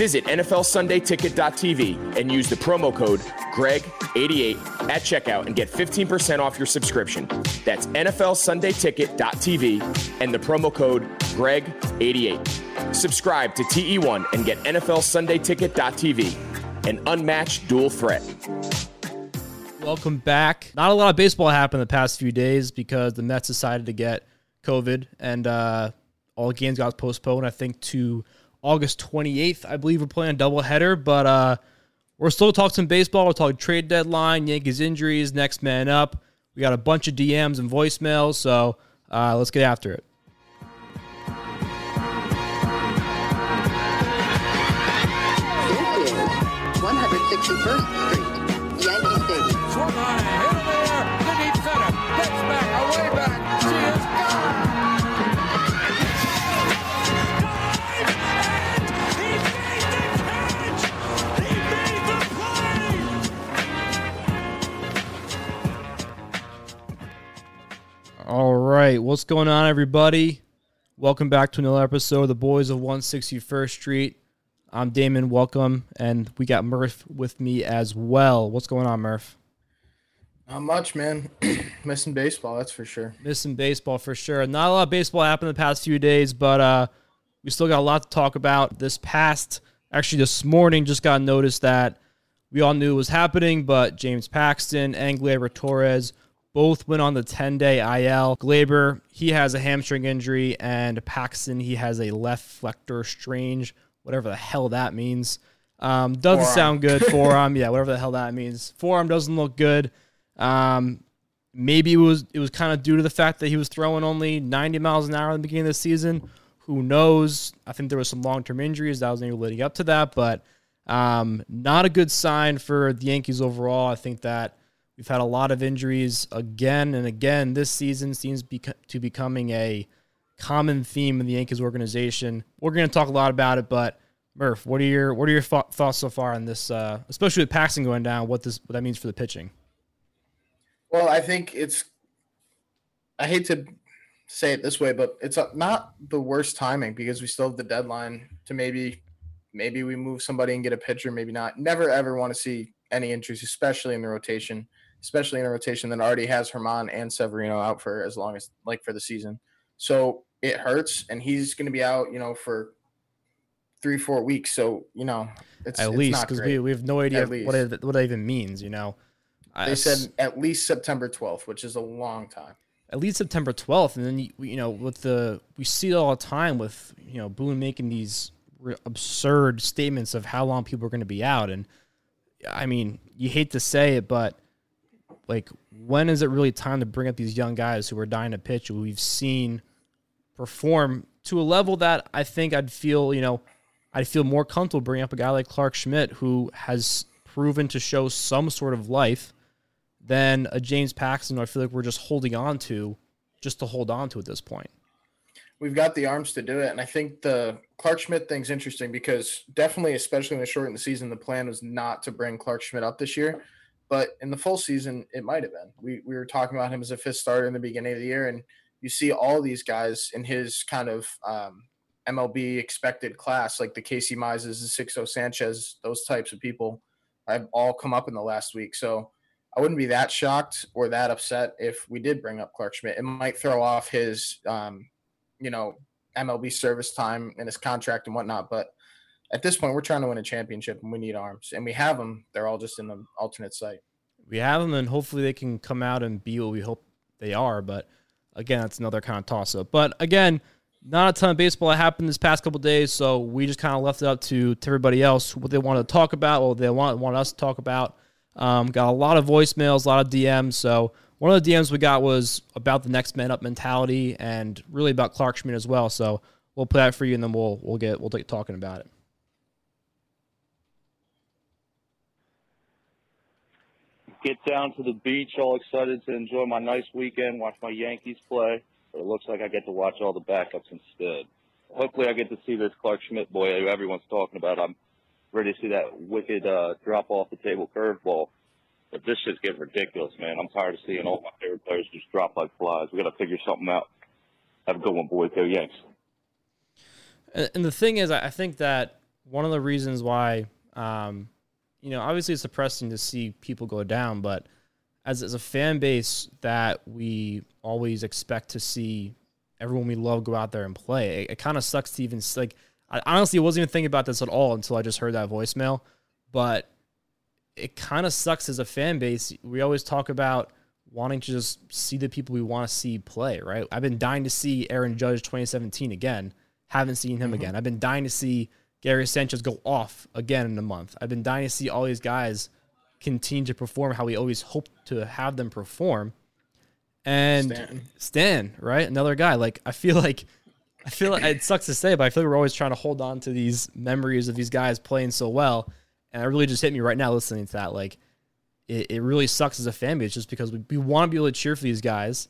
Visit NFLSundayTicket.tv and use the promo code GREG88 at checkout and get 15% off your subscription. That's NFLSundayTicket.tv and the promo code GREG88. Subscribe to TE1 and get NFLSundayTicket.tv, an unmatched dual threat. Welcome back. Not a lot of baseball happened the past few days because the Mets decided to get COVID and uh, all games got postponed, I think, to August 28th. I believe we're playing a doubleheader, but uh, we're still talking some baseball. We're talking trade deadline, Yankees injuries, next man up. We got a bunch of DMs and voicemails, so uh, let's get after it. This is 161st Street, Yankee Stadium. All right, what's going on, everybody? Welcome back to another episode of the Boys of 161st Street. I'm Damon. Welcome, and we got Murph with me as well. What's going on, Murph? Not much, man. Missing baseball, that's for sure. Missing baseball for sure. Not a lot of baseball happened the past few days, but uh, we still got a lot to talk about. This past, actually, this morning, just got noticed that we all knew it was happening, but James Paxton and Gleyber Torres both went on the 10 day IL. Gleyber, he has a hamstring injury, and Paxton, he has a left flexor strange, whatever the hell that means. Um, doesn't Forearm. sound good. Forearm, yeah, whatever the hell that means. Forearm doesn't look good. Um, maybe it was it was kind of due to the fact that he was throwing only 90 miles an hour in the beginning of the season. Who knows? I think there was some long term injuries that was maybe leading up to that, but um, not a good sign for the Yankees overall. I think that we've had a lot of injuries again and again this season. Seems beco- to becoming a common theme in the Yankees organization. We're going to talk a lot about it, but Murph, what are your what are your thought- thoughts so far on this? Uh, especially with Paxton going down, what this what that means for the pitching. Well, I think it's. I hate to say it this way, but it's not the worst timing because we still have the deadline to maybe, maybe we move somebody and get a pitcher, maybe not. Never ever want to see any injuries, especially in the rotation, especially in a rotation that already has German and Severino out for as long as like for the season. So it hurts, and he's going to be out, you know, for three, four weeks. So you know, it's At it's least because we, we have no idea what it, what that even means. You know, They I- said at least September 12th, which is a long time. at least September 12th. And then, you, you know, with the, we see it all the time with, you know, Boone making these re- absurd statements of how long people are going to be out. And I mean, you hate to say it, but like, when is it really time to bring up these young guys who are dying to pitch, who we've seen perform to a level that I think I'd feel, you know, I'd feel more comfortable bringing up a guy like Clarke Schmidt, who has proven to show some sort of life than a James Paxton I feel like we're just holding on to just to hold on to at this point. We've got the arms to do it. And I think the Clarke Schmidt thing's interesting because definitely, especially in the short in the season, the plan was not to bring Clarke Schmidt up this year. But in the full season, it might have been. We, we were talking about him as a fifth starter in the beginning of the year. And you see all these guys in his kind of um, MLB expected class, like the Casey Mizes, the Sixto Sanchez, those types of people have all come up in the last week. So I wouldn't be that shocked or that upset if we did bring up Clarke Schmidt. It might throw off his, um, you know, MLB service time and his contract and whatnot. But at this point, we're trying to win a championship and we need arms, and we have them. They're all just in the alternate site. We have them, and hopefully they can come out and be what we hope they are. But again, that's another kind of toss up. But again, not a ton of baseball happened this past couple days, so we just kind of left it up to, to everybody else what they wanted to talk about, what they want want us to talk about. Um, got a lot of voicemails, a lot of DMs. So one of the DMs we got was about the next man up mentality and really about Clarke Schmidt as well. So we'll play that for you, and then we'll we'll get we'll get talking about it. Get down to the beach, all excited to enjoy my nice weekend, watch my Yankees play. But it looks like I get to watch all the backups instead. Hopefully, I get to see this Clarke Schmidt boy who everyone's talking about. I'm ready to see that wicked uh, drop off the table curveball. But this shit's getting ridiculous, man. I'm tired of seeing all my favorite players just drop like flies. We got to figure something out. Have a good one, boy. Go Yanks. And the thing is, I think that one of the reasons why, um, you know, obviously it's depressing to see people go down, but as, as a fan base that we always expect to see everyone we love go out there and play, it, it kind of sucks to even like. I honestly wasn't even thinking about this at all until I just heard that voicemail, but it kind of sucks as a fan base. We always talk about wanting to just see the people we want to see play, right? I've been dying to see Aaron Judge 2017 again. Haven't seen him mm-hmm. again. I've been dying to see Gary Sanchez go off again in a month. I've been dying to see all these guys continue to perform how we always hope to have them perform. And Stanton. Stan, right? Another guy. Like I feel like I feel like it sucks to say, but I feel like we're always trying to hold on to these memories of these guys playing so well. And it really just hit me right now listening to that. Like it, it really sucks as a fan base just because we, we want to be able to cheer for these guys,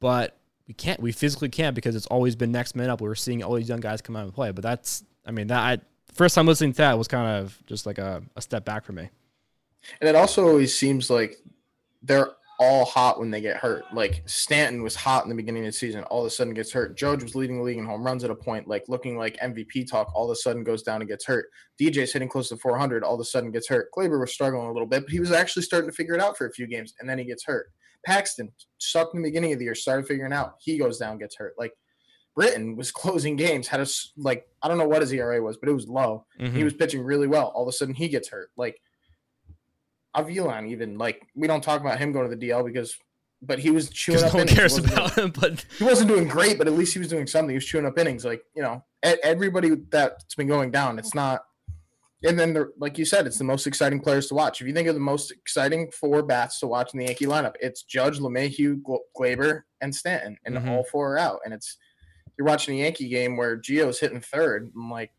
but we can't. We physically can't because it's always been next man up. We're seeing all these young guys come out and play. But that's, I mean, that I, first time listening to that was kind of just like a, a step back for me. And it also always seems like they're all hot when they get hurt. Like Stanton was hot in the beginning of the season, all of a sudden gets hurt. Judge was leading the league in home runs at a point, like looking like MVP talk, all of a sudden goes down and gets hurt. DJ's hitting close to 400, all of a sudden gets hurt. Gleyber was struggling a little bit, but he was actually starting to figure it out for a few games, and then he gets hurt. Paxton sucked in the beginning of the year, started figuring out. He goes down, gets hurt. Like Britton was closing games, had a like I don't know what his ERA was, but it was low. He was pitching really well. All of a sudden, he gets hurt. Like Avilan, even like we don't talk about him going to the DL because, but he was chewing up no one innings. Cares about him, but he wasn't doing great, but at least he was doing something. He was chewing up innings. Like you know, everybody that's been going down, it's not. And then, the, like you said, it's the most exciting players to watch. If you think of the most exciting four bats to watch in the Yankee lineup, it's Judge, LeMahieu, Gl- Gleyber, and Stanton, and Mhm. all four are out. And it's you're watching a Yankee game where Gio's hitting third. I'm like,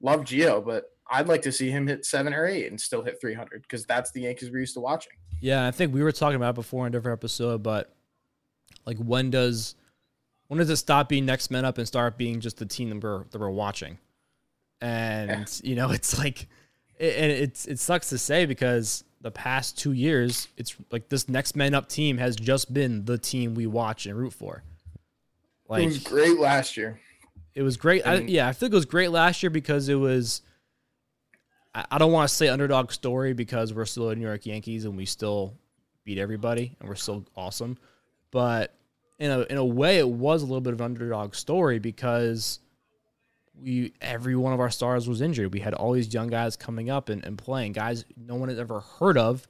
love Gio, but I'd like to see him hit seven or eight and still hit 300 because that's the Yankees we're used to watching. Yeah, I think we were talking about it before in a different episode, but like when does when does it stop being next man up and start being just the team that we're that we're watching? And you know, it's like it, and it's it sucks to say because the past two years, it's like this next man up team has just been the team we watch and root for. Like it was great last year. it was great. I, And- yeah, I think it was great last year because it was. I, I don't want to say underdog story because we're still the New York Yankees and we still beat everybody and we're still awesome, but in a in a way it was a little bit of an underdog story because we every one of our stars was injured. We had all these young guys coming up and, and playing guys no one had ever heard of.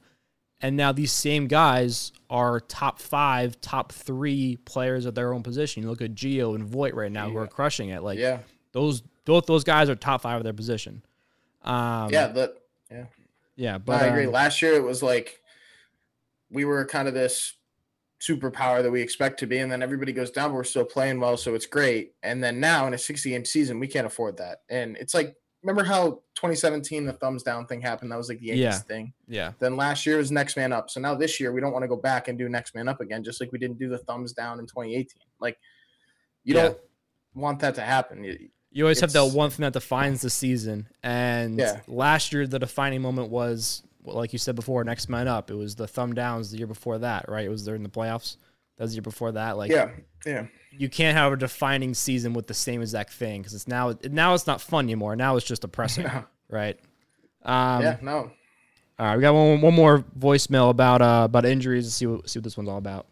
And now these same guys are top five, top three players at their own position. You look at Gio and Voit right now, who are crushing it. Like Yeah, those, both those guys are top five of their position. Um, yeah, that yeah. Yeah, but I agree. um, Last year it was like we were kind of this superpower that we expect to be, and then everybody goes down, but we're still playing well, so it's great. And then now in a 60 game season, we can't afford that. And it's like, remember how 2017 the thumbs down thing happened? That was like the Yankees Yeah. thing. yeah, Then last year was next man up. So now this year we don't want to go back and do next man up again, just like we didn't do the thumbs down in 2018. Like you Yeah. don't want that to happen. You- you always have that one thing that defines the season. And Yeah. last year, the defining moment was, like you said before, next man up. It was the thumb downs the year before that, right? It was during the playoffs. That was the year before that. Like, Yeah, yeah. you can't have a defining season with the same exact thing because it's now now it's not fun anymore. Now it's just depressing, right? Um, yeah, no. All right, we got one, one more voicemail about uh about injuries. Let's see what see what this one's all about.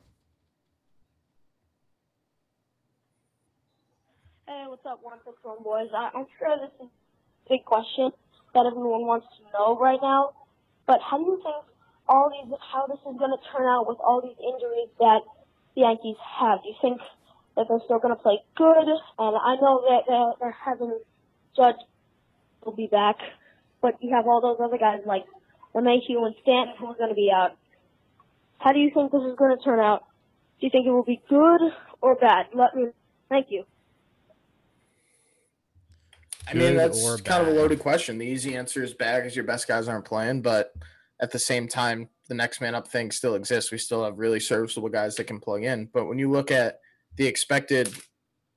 Hey, what's up, 161 boys? I, I'm sure this is a big question that everyone wants to know right now. But how do you think all these, how this is going to turn out with all these injuries that the Yankees have? Do you think that they're still going to play good? And I know that uh, they're, they're having Judge will be back, but you have all those other guys like LeMahieu and Stanton who are going to be out. How do you think this is going to turn out? Do you think it will be good or bad? Let me. Thank you. I mean, that's kind of a loaded question. The easy answer is bad because your best guys aren't playing, but at the same time, the next man up thing still exists. We still have really serviceable guys that can plug in. But when you look at the expected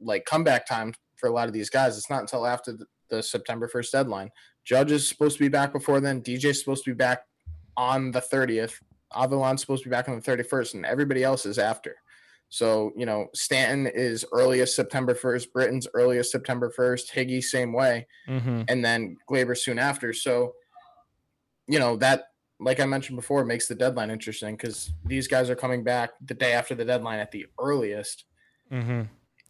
like comeback time for a lot of these guys, it's not until after the, the September 1st deadline. Judge is supposed to be back before then. DJ's supposed to be back on the 30th. Avilan's supposed to be back on the 31st, and everybody else is after. So, you know, Stanton is earliest September 1st, Britton's earliest September 1st, Higgy same way, Mm-hmm. and then Gleyber soon after. So, you know, that, like I mentioned before, makes the deadline interesting because these guys are coming back the day after the deadline at the earliest. Mm-hmm.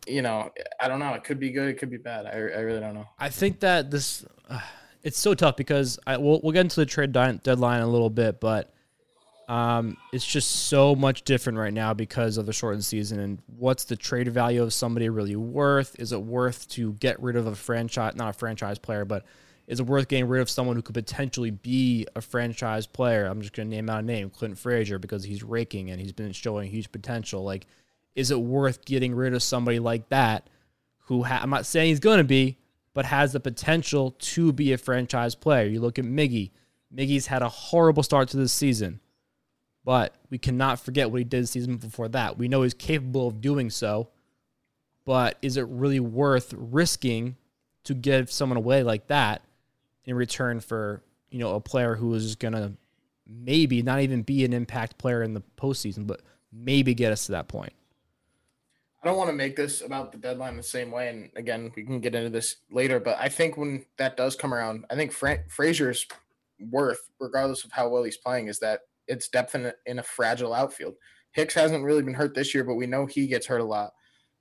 You know, I don't know. It could be good. It could be bad. I, I really don't know. I think that this uh, it's so tough because I we'll, we'll get into the trade deadline in a little bit, but um, it's just so much different right now because of the shortened season. And what's the trade value of somebody really worth? Is it worth to get rid of a franchise, not a franchise player, but is it worth getting rid of someone who could potentially be a franchise player? I'm just going to name out a name, Clinton Frazier, because he's raking and he's been showing huge potential. Like, is it worth getting rid of somebody like that? Who ha- I'm not saying he's going to be, but has the potential to be a franchise player. You look at Miggy. Miggy's had a horrible start to this season, but we cannot forget what he did season before that. We know he's capable of doing so, but is it really worth risking to give someone away like that in return for you know a player who is going to maybe not even be an impact player in the postseason, but maybe get us to that point? I don't want to make this about the deadline the same way. And again, we can get into this later. But I think when that does come around, I think Fra- Frazier's worth, regardless of how well he's playing, is that it's depth in a, in a fragile outfield. Hicks hasn't really been hurt this year, but we know he gets hurt a lot.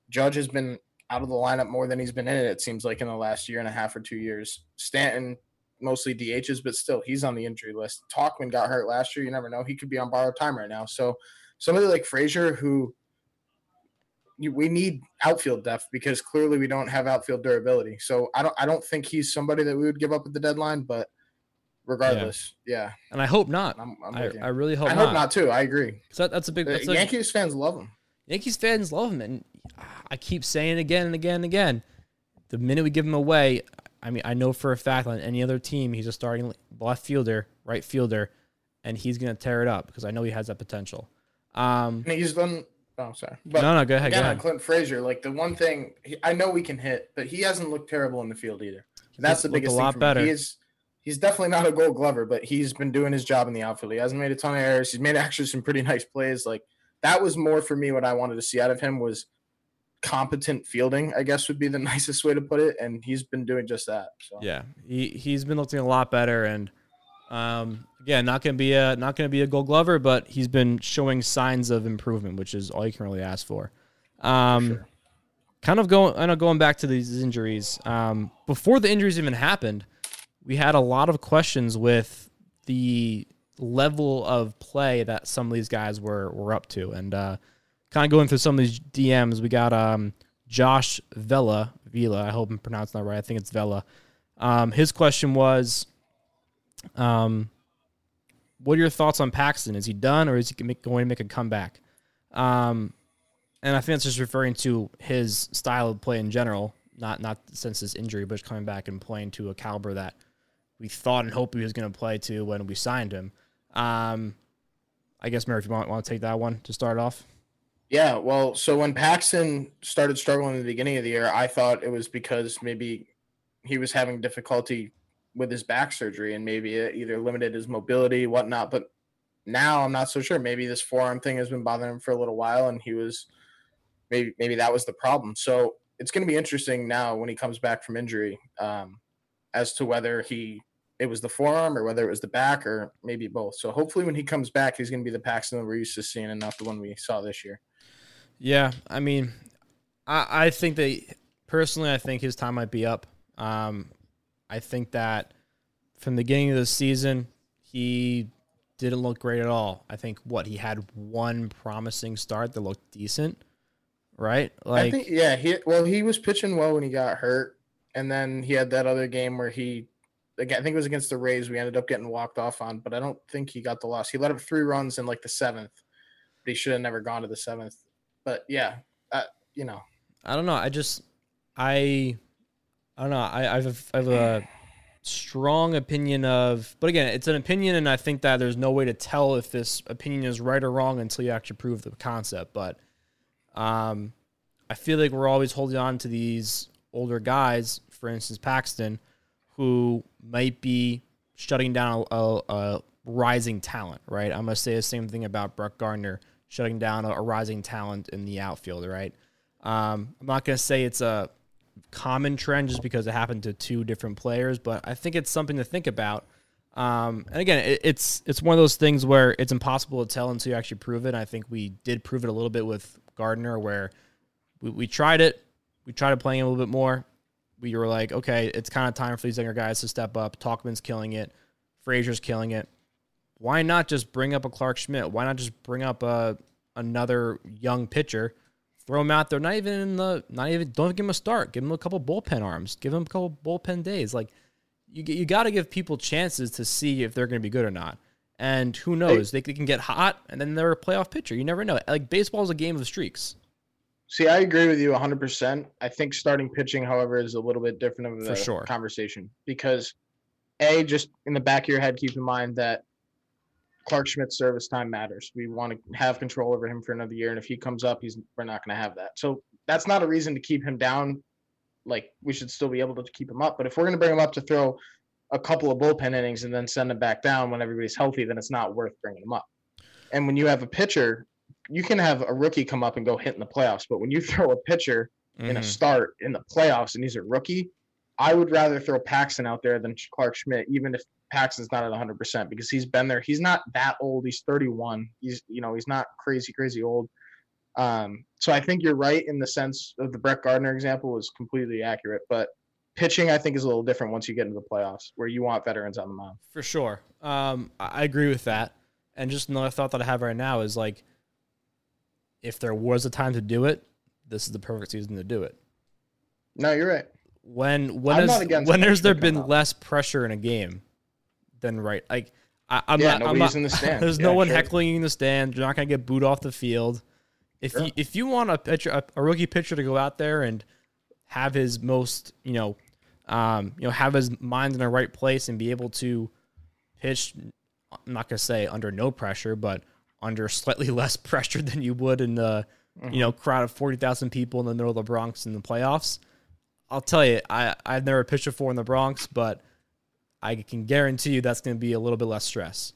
Judge has been out of the lineup more than he's been in it, it seems like, in the last year and a half or two years. Stanton, mostly DHs, but still, he's on the injury list. Tauchman got hurt last year. You never know. He could be on borrowed time right now. So somebody like Frazier, who you, we need outfield depth because clearly we don't have outfield durability. So I don't I don't think he's somebody that we would give up at the deadline, but regardless, yeah, And I hope not. I'm, I'm I. I really hope I not. hope not too. I agree. that- that's a big. That's a, Yankees fans love him. Yankees fans love him, and I keep saying again and again and again. The minute we give him away, I mean, I know for a fact on any other team, he's a starting left fielder, right fielder, and he's gonna tear it up because I know he has that potential. Um, And he's done. Oh, sorry. But no, no, go ahead, go again, on ahead. Clint Frazier, like the one thing he, I know we can hit, but he hasn't looked terrible in the field either. That's the looked a biggest lot thing better. He is, he's definitely not a Gold Glover, but he's been doing his job in the outfield. He hasn't made a ton of errors. He's made actually some pretty nice plays. Like that was more for me. What I wanted to see out of him was competent fielding. I guess would be the nicest way to put it, and he's been doing just that. So Yeah, he he's been looking a lot better, and um, again, not gonna be a not gonna be a Gold Glover, but he's been showing signs of improvement, which is all you can really ask for. Um, sure. kind of going, I know going back to these injuries. Um, before the injuries even happened, we had a lot of questions with the level of play that some of these guys were were up to, and uh, kind of going through some of these DMs. We got um, Josh Vela, Vela, I hope I'm pronouncing that right. I think it's Vela. Um, his question was, um, what are your thoughts on Paxton? Is he done, or is he going to make a comeback? Um, and I think that's just referring to his style of play in general, not not since his injury, but coming back and playing to a caliber that we thought and hoped he was going to play to when we signed him. Um, I guess, Mary, if you want, want to take that one to start off. Yeah, well, so when Paxton started struggling in the beginning of the year, I thought it was because maybe he was having difficulty with his back surgery and maybe it either limited his mobility, whatnot. But now I'm not so sure. Maybe this forearm thing has been bothering him for a little while, and he was maybe maybe that was the problem. So it's going to be interesting now when he comes back from injury um, as to whether he it was the forearm or whether it was the back or maybe both. So hopefully when he comes back, he's going to be the Paxton that we're used to seeing and not the one we saw this year. Yeah, I mean, I, I think that personally, I think his time might be up. Um, I think that from the beginning of the season, he didn't look great at all. I think what he had one promising start that looked decent, right? Like, I think yeah, he well he was pitching well when he got hurt, and then he had that other game where he, I think it was against the Rays. We ended up getting walked off on, but I don't think he got the loss. He let up three runs in like the seventh, but he should have never gone to the seventh. But yeah, uh, you know, I don't know. I just, I, I don't know. I, I've, I've, uh, strong opinion of, but again, it's an opinion, and I think that there's no way to tell if this opinion is right or wrong until you actually prove the concept. But um, I feel like we're always holding on to these older guys, for instance, Paxton, who might be shutting down a, a, a rising talent, right? I'm going to say the same thing about Brett Gardner shutting down a, a rising talent in the outfield, right? Um, I'm not going to say it's a common trend just because it happened to two different players, but I think it's something to think about. Um, and again, it, it's it's one of those things where it's impossible to tell until you actually prove it. And I think we did prove it a little bit with Gardner, where we, we tried it, we tried playing a little bit more. We were like, okay, it's kind of time for these younger guys to step up. Tauchman's killing it, Frazier's killing it. Why not just bring up a Clarke Schmidt? Why not just bring up a another young pitcher? Throw him out there. Not even in the. Not even. Don't give him a start. Give him a couple bullpen arms. Give him a couple bullpen days. Like you. You got to give people chances to see if they're going to be good or not. And who knows? They, they can get hot, and then they're a playoff pitcher. You never know. Like baseball is a game of streaks. See, I agree with you 100%. I think starting pitching, however, is a little bit different of a sure. conversation because, A, just in the back of your head, keep in mind that Clarke Schmidt's service time matters. We want to have control over him for another year. And if he comes up, he's we're not going to have that. So that's not a reason to keep him down. Like, we should still be able to keep him up. But if we're going to bring him up to throw a couple of bullpen innings and then send him back down when everybody's healthy, then it's not worth bringing him up. And when you have a pitcher, you can have a rookie come up and go hit in the playoffs. But when you throw a pitcher in a Mhm. start in the playoffs and he's a rookie, I would rather throw Paxton out there than Clarke Schmidt, even if Paxton's not at 100% because he's been there. He's not that old. He's 31. He's, you know, he's not crazy, crazy old. Um, so I think you're right in the sense of the Brett Gardner example was completely accurate. But pitching, I think, is a little different once you get into the playoffs where you want veterans on the mound. For sure. Um, I I agree with that. And just another thought that I have right now is like, if there was a time to do it, this is the perfect season to do it. No, you're right. When when has, when has there been up. less pressure in a game than right? Like I, I'm Yeah, not. I'm nobody's not, in the stands. There's Yeah, no one sure. heckling you in the stand. You're not gonna get booed off the field. If Sure. you if you want a pitcher, a, a rookie pitcher to go out there and have his most, you know, um, you know, have his mind in the right place and be able to pitch. I'm not gonna say under no pressure, but under slightly less pressure than you would in the, you know, crowd of forty thousand people in the middle of the Bronx in the playoffs. I'll tell you, I I've never pitched before in the Bronx, but I can guarantee you that's going to be a little bit less stress.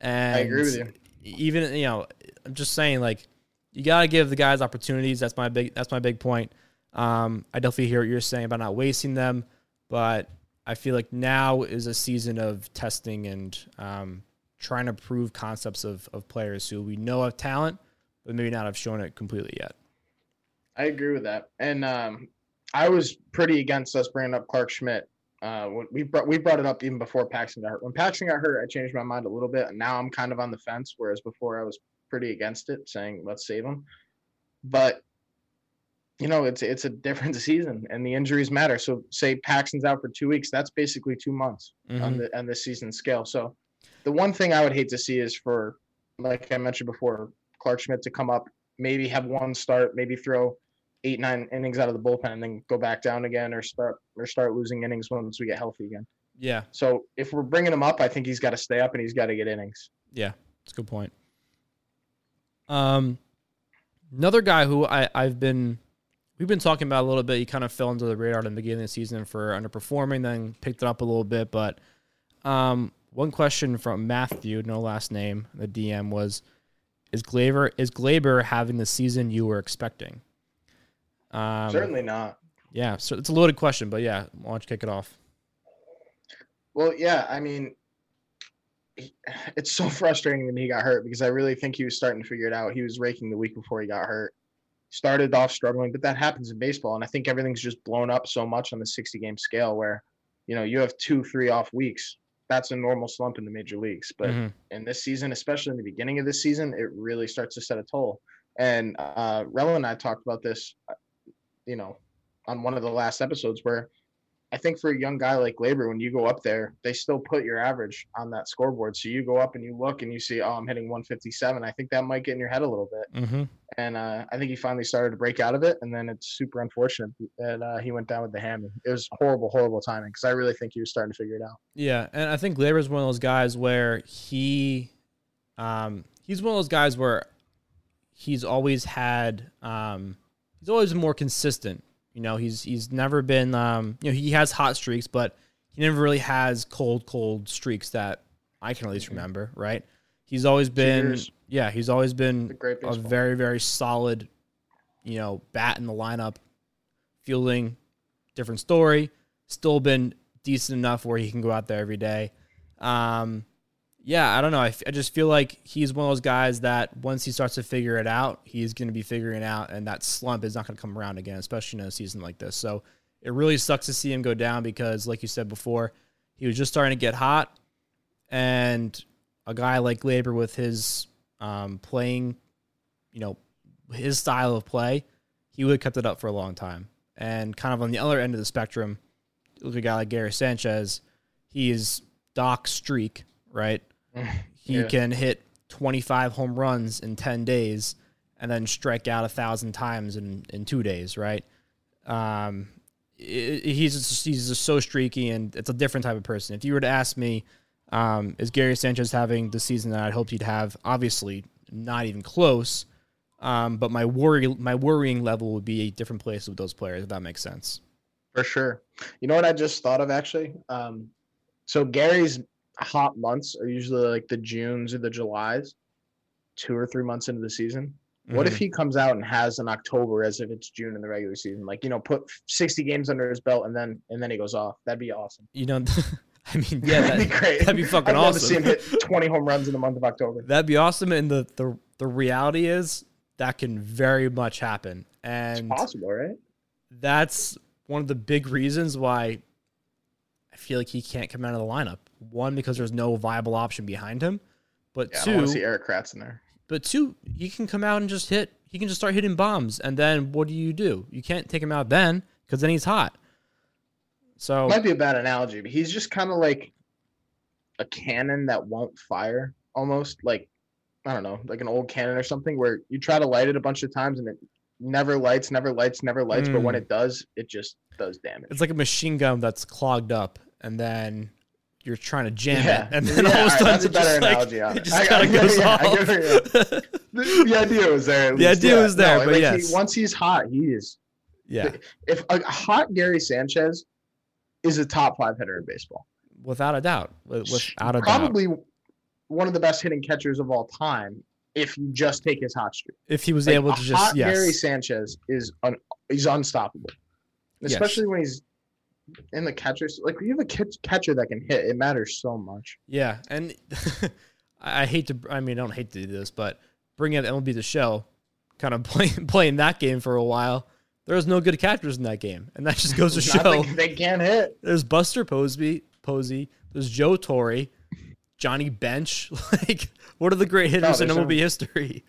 And I agree with you. Even you know, I'm just saying like you got to give the guys opportunities. That's my big that's my big point. Um, I definitely hear what you're saying about not wasting them, but I feel like now is a season of testing and um, trying to prove concepts of, of players who we know have talent, but maybe not have shown it completely yet. I agree with that. And um, I was pretty against us bringing up Clarke Schmidt. Uh, we brought we brought it up even before Paxton got hurt. When Paxton got hurt, I changed my mind a little bit, and now I'm kind of on the fence. Whereas before, I was pretty against it, saying let's save him. But you know, it's it's a different season, and the injuries matter. So, say Paxton's out for two weeks, that's basically two months on Mhm. the on the season scale. So, the one thing I would hate to see is for, like I mentioned before, Clarke Schmidt to come up, maybe have one start, maybe throw eight nine innings out of the bullpen, and then go back down again, or start or start losing innings once we get healthy again. Yeah, So, if we're bringing him up, I think he's got to stay up and he's got to get innings. Yeah, it's a good point. Um, another guy who I I've been we've been talking about a little bit. He kind of fell into the radar in the beginning of the season for underperforming, then picked it up a little bit. But um, one question from Matthew, no last name, the DM was: Is Gleyber is Gleyber having the season you were expecting? Um, Certainly not. Yeah, so it's a loaded question, but yeah, why don't you kick it off? Well, yeah, I mean, it's so frustrating when he got hurt because I really think he was starting to figure it out. He was raking the week before he got hurt. Started off struggling, but that happens in baseball, and I think everything's just blown up so much on the 60 game scale where, you know, you have two, three off weeks. That's a normal slump in the major leagues, but Mhm. in this season, especially in the beginning of this season, it really starts to set a toll. And uh, Rel and I talked about this, you know, on one of the last episodes where I think for a young guy like Gleyber, when you go up there, they still put your average on that scoreboard. So you go up and you look and you see, oh, I'm hitting 157. I think that might get in your head a little bit. Mm-hmm. And uh, I think he finally started to break out of it. And then it's super unfortunate that uh, he went down with the hammy. It was horrible, horrible timing because I really think he was starting to figure it out. Yeah, and I think Gleyber's one of those guys where he, um, he's one of those guys where he's always had, um, he's always been more consistent. You know, he's he's never been, um, you know, he has hot streaks, but he never really has cold, cold streaks that I can at least remember. Right? He's always been, years. yeah, he's always been A great a very, very solid, you know, bat in the lineup, fielding, different story. Still been decent enough where he can go out there every day. Um, yeah, I don't know. I, f- I just feel like he's one of those guys that once he starts to figure it out, he's going to be figuring it out, and that slump is not going to come around again, especially in a season like this. So it really sucks to see him go down because, like you said before, he was just starting to get hot, and a guy like Gleyber with his um, playing, you know, his style of play, he would have kept it up for a long time. And kind of on the other end of the spectrum, look at a guy like Gary Sanchez. He is Doc Streak, right? He Yeah. can hit 25 home runs in 10 days and then strike out a thousand times in, in two days, right? Um, i- i- he's just, he's just so streaky and it's a different type of person. If you were to ask me, um, is Gary Sanchez having the season that I'd hoped he'd have? Obviously, not even close. Um, but my worry, my worrying level would be a different place with those players. If that makes sense. For sure. You know what I just thought of actually? Um, so Gary's hot months are usually like the Junes or the Julys, two or three months into the season. What if mm-hmm. he comes out and has an October as if it's June in the regular season? Like, you know, put 60 games under his belt and then and then he goes off. That'd be awesome. you know? I mean, yeah, that'd that, be great. That'd be fucking I'd love awesome. to see him hit 20 home runs in the month of October. That'd be awesome. And the the the reality is that can very much happen, and Possible, right? that's one of the big reasons why I feel like he can't come out of the lineup. One, because there's no viable option behind him, but Yeah, I want two, to see Erik Kratz in there. but two, he can come out and just hit. He can just start hitting bombs, and then what do you do? You can't take him out then because then he's hot. So Might be a bad analogy, but he's just kind of like a cannon that won't fire almost like I don't know, like an old cannon or something where you try to light it a bunch of times and it never lights, never lights, never lights, but when Mm. it does, it just does damage. it's like a machine gun that's clogged up, and then you're trying to jam Yeah. it, and then Yeah, all of a sudden that's a better like, analogy on it it. just I- kind of goes yeah, off. the, the idea was there. The least, idea yeah. was there, but like yes. he, once he's hot, he is. yeah, If a hot Gary Sanchez is a top five hitter in baseball, without a doubt, without a doubt. probably one of the best hitting catchers of all time. If you just take his hot streak. If he was Like, able to just hot yes, Gary Sanchez is un, he's unstoppable, Yes. especially when he's in the catchers. Like you have a catch, catcher that can hit, it matters so much. yeah, and I hate to, I mean, I don't hate to do this, but bringing up MLB the Show, kind of playing playing that game for a while. There was no good catchers in that game, and that just goes to show. they can't hit. There's Buster Posey, Posey. There's Joe Torre, Johnny Bench. Like, what are the great hitters in MLB history?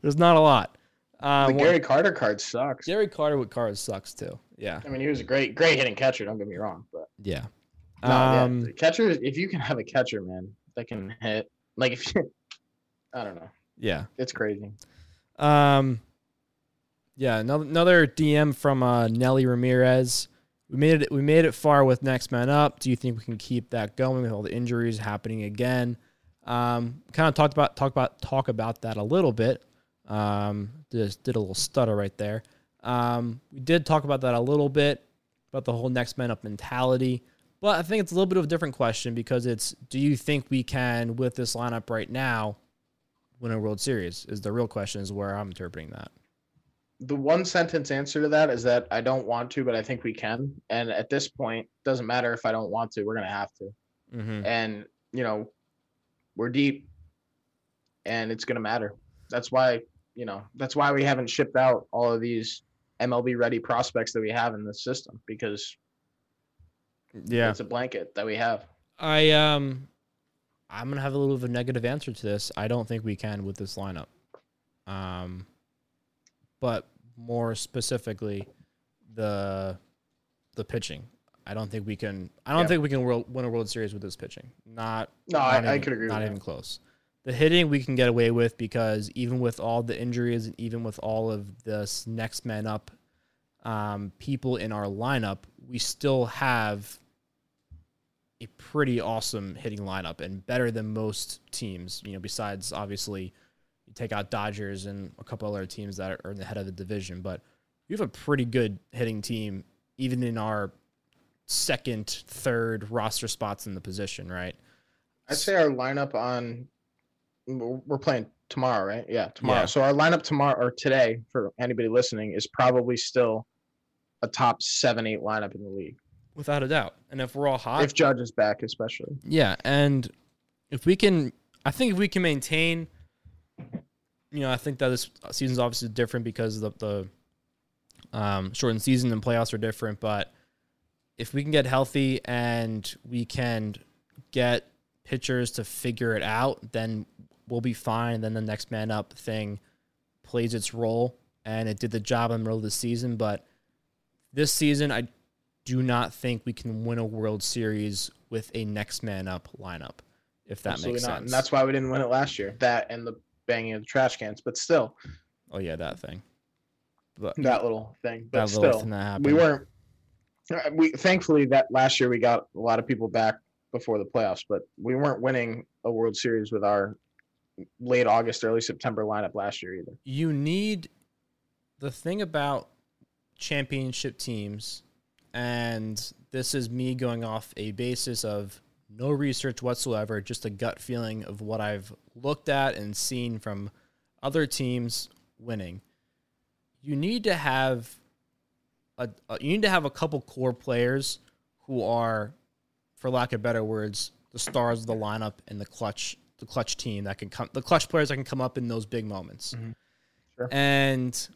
There's not a lot. Um, The Gary Carter card sucks. Gary Carter with cards sucks too. Yeah, I mean, he was a great, great hitting catcher. Don't get me wrong, but yeah. no, um, catcher. If you can have a catcher, man, that can hit. Like if you, I don't know, yeah. it's crazy. Um, yeah, another, another DM from uh, Nelly Ramirez. We made it. We made it far with next man up. Do you think we can keep that going with all the injuries happening again? Um, kind of talked about talk about talk about that a little bit. Um, just did a little stutter right there. Um, we did talk about that a little bit about the whole next man up mentality, but I think it's a little bit of a different question because it's do you think we can with this lineup right now win a World Series? Is the real question is where I'm interpreting that. The one sentence answer to that is that I don't want to, but I think we can. And at this point, doesn't matter if I don't want to. We're gonna have to. Mm-hmm. and you know we're deep and it's going to matter that's why you know that's why we haven't shipped out all of these mlb ready prospects that we have in this system because Yeah, it's a blanket that we have I um, I'm gonna have a little of a negative answer to this. I don't think we can with this lineup. Um, but more specifically, the the pitching. I don't think we can. I don't Yeah. think we can world, win a World Series with this pitching. Not. No, not I- I even- could agree with Not that. even close. The hitting we can get away with because even with all the injuries and even with all of this next man up um, people in our lineup, we still have a pretty awesome hitting lineup and better than most teams. You know, besides obviously you take out Dodgers and a couple other teams that are in the head of the division, but we have a pretty good hitting team, even in our second, third roster spots in the position, right? I'd say our lineup on we're playing tomorrow, right? Yeah, tomorrow. Yeah. So our lineup tomorrow or today for anybody listening is probably still a top seven, eight lineup in the league. Without a doubt. And if we're all hot, If Judge is back, especially. Yeah, and if we can, I think if we can maintain, you know, I think that this season's obviously different because of the, the um, shortened season and playoffs are different. But if we can get healthy and we can get pitchers to figure it out, then we'll be fine. And Then the next man up thing plays its role, and it did the job in the middle of the season. But this season, I do not think we can win a World Series with a next man up lineup, if that Absolutely makes not. sense. And that's why we didn't win it last year. That and the banging of the trash cans. But still, oh yeah, that thing. But that little thing. But that little still, thing that we weren't. We thankfully that last year we got a lot of people back before the playoffs, but we weren't winning a World Series with our late August, early September lineup last year either. you need the thing about championship teams, and this is me going off a basis of no research whatsoever, just a gut feeling of what I've looked at and seen from other teams winning. You need to have a, a you need to have a couple core players who are, for lack of better words, the stars of the lineup and the clutch the clutch team that can come the clutch players that can come up in those big moments. Mm-hmm. Sure. And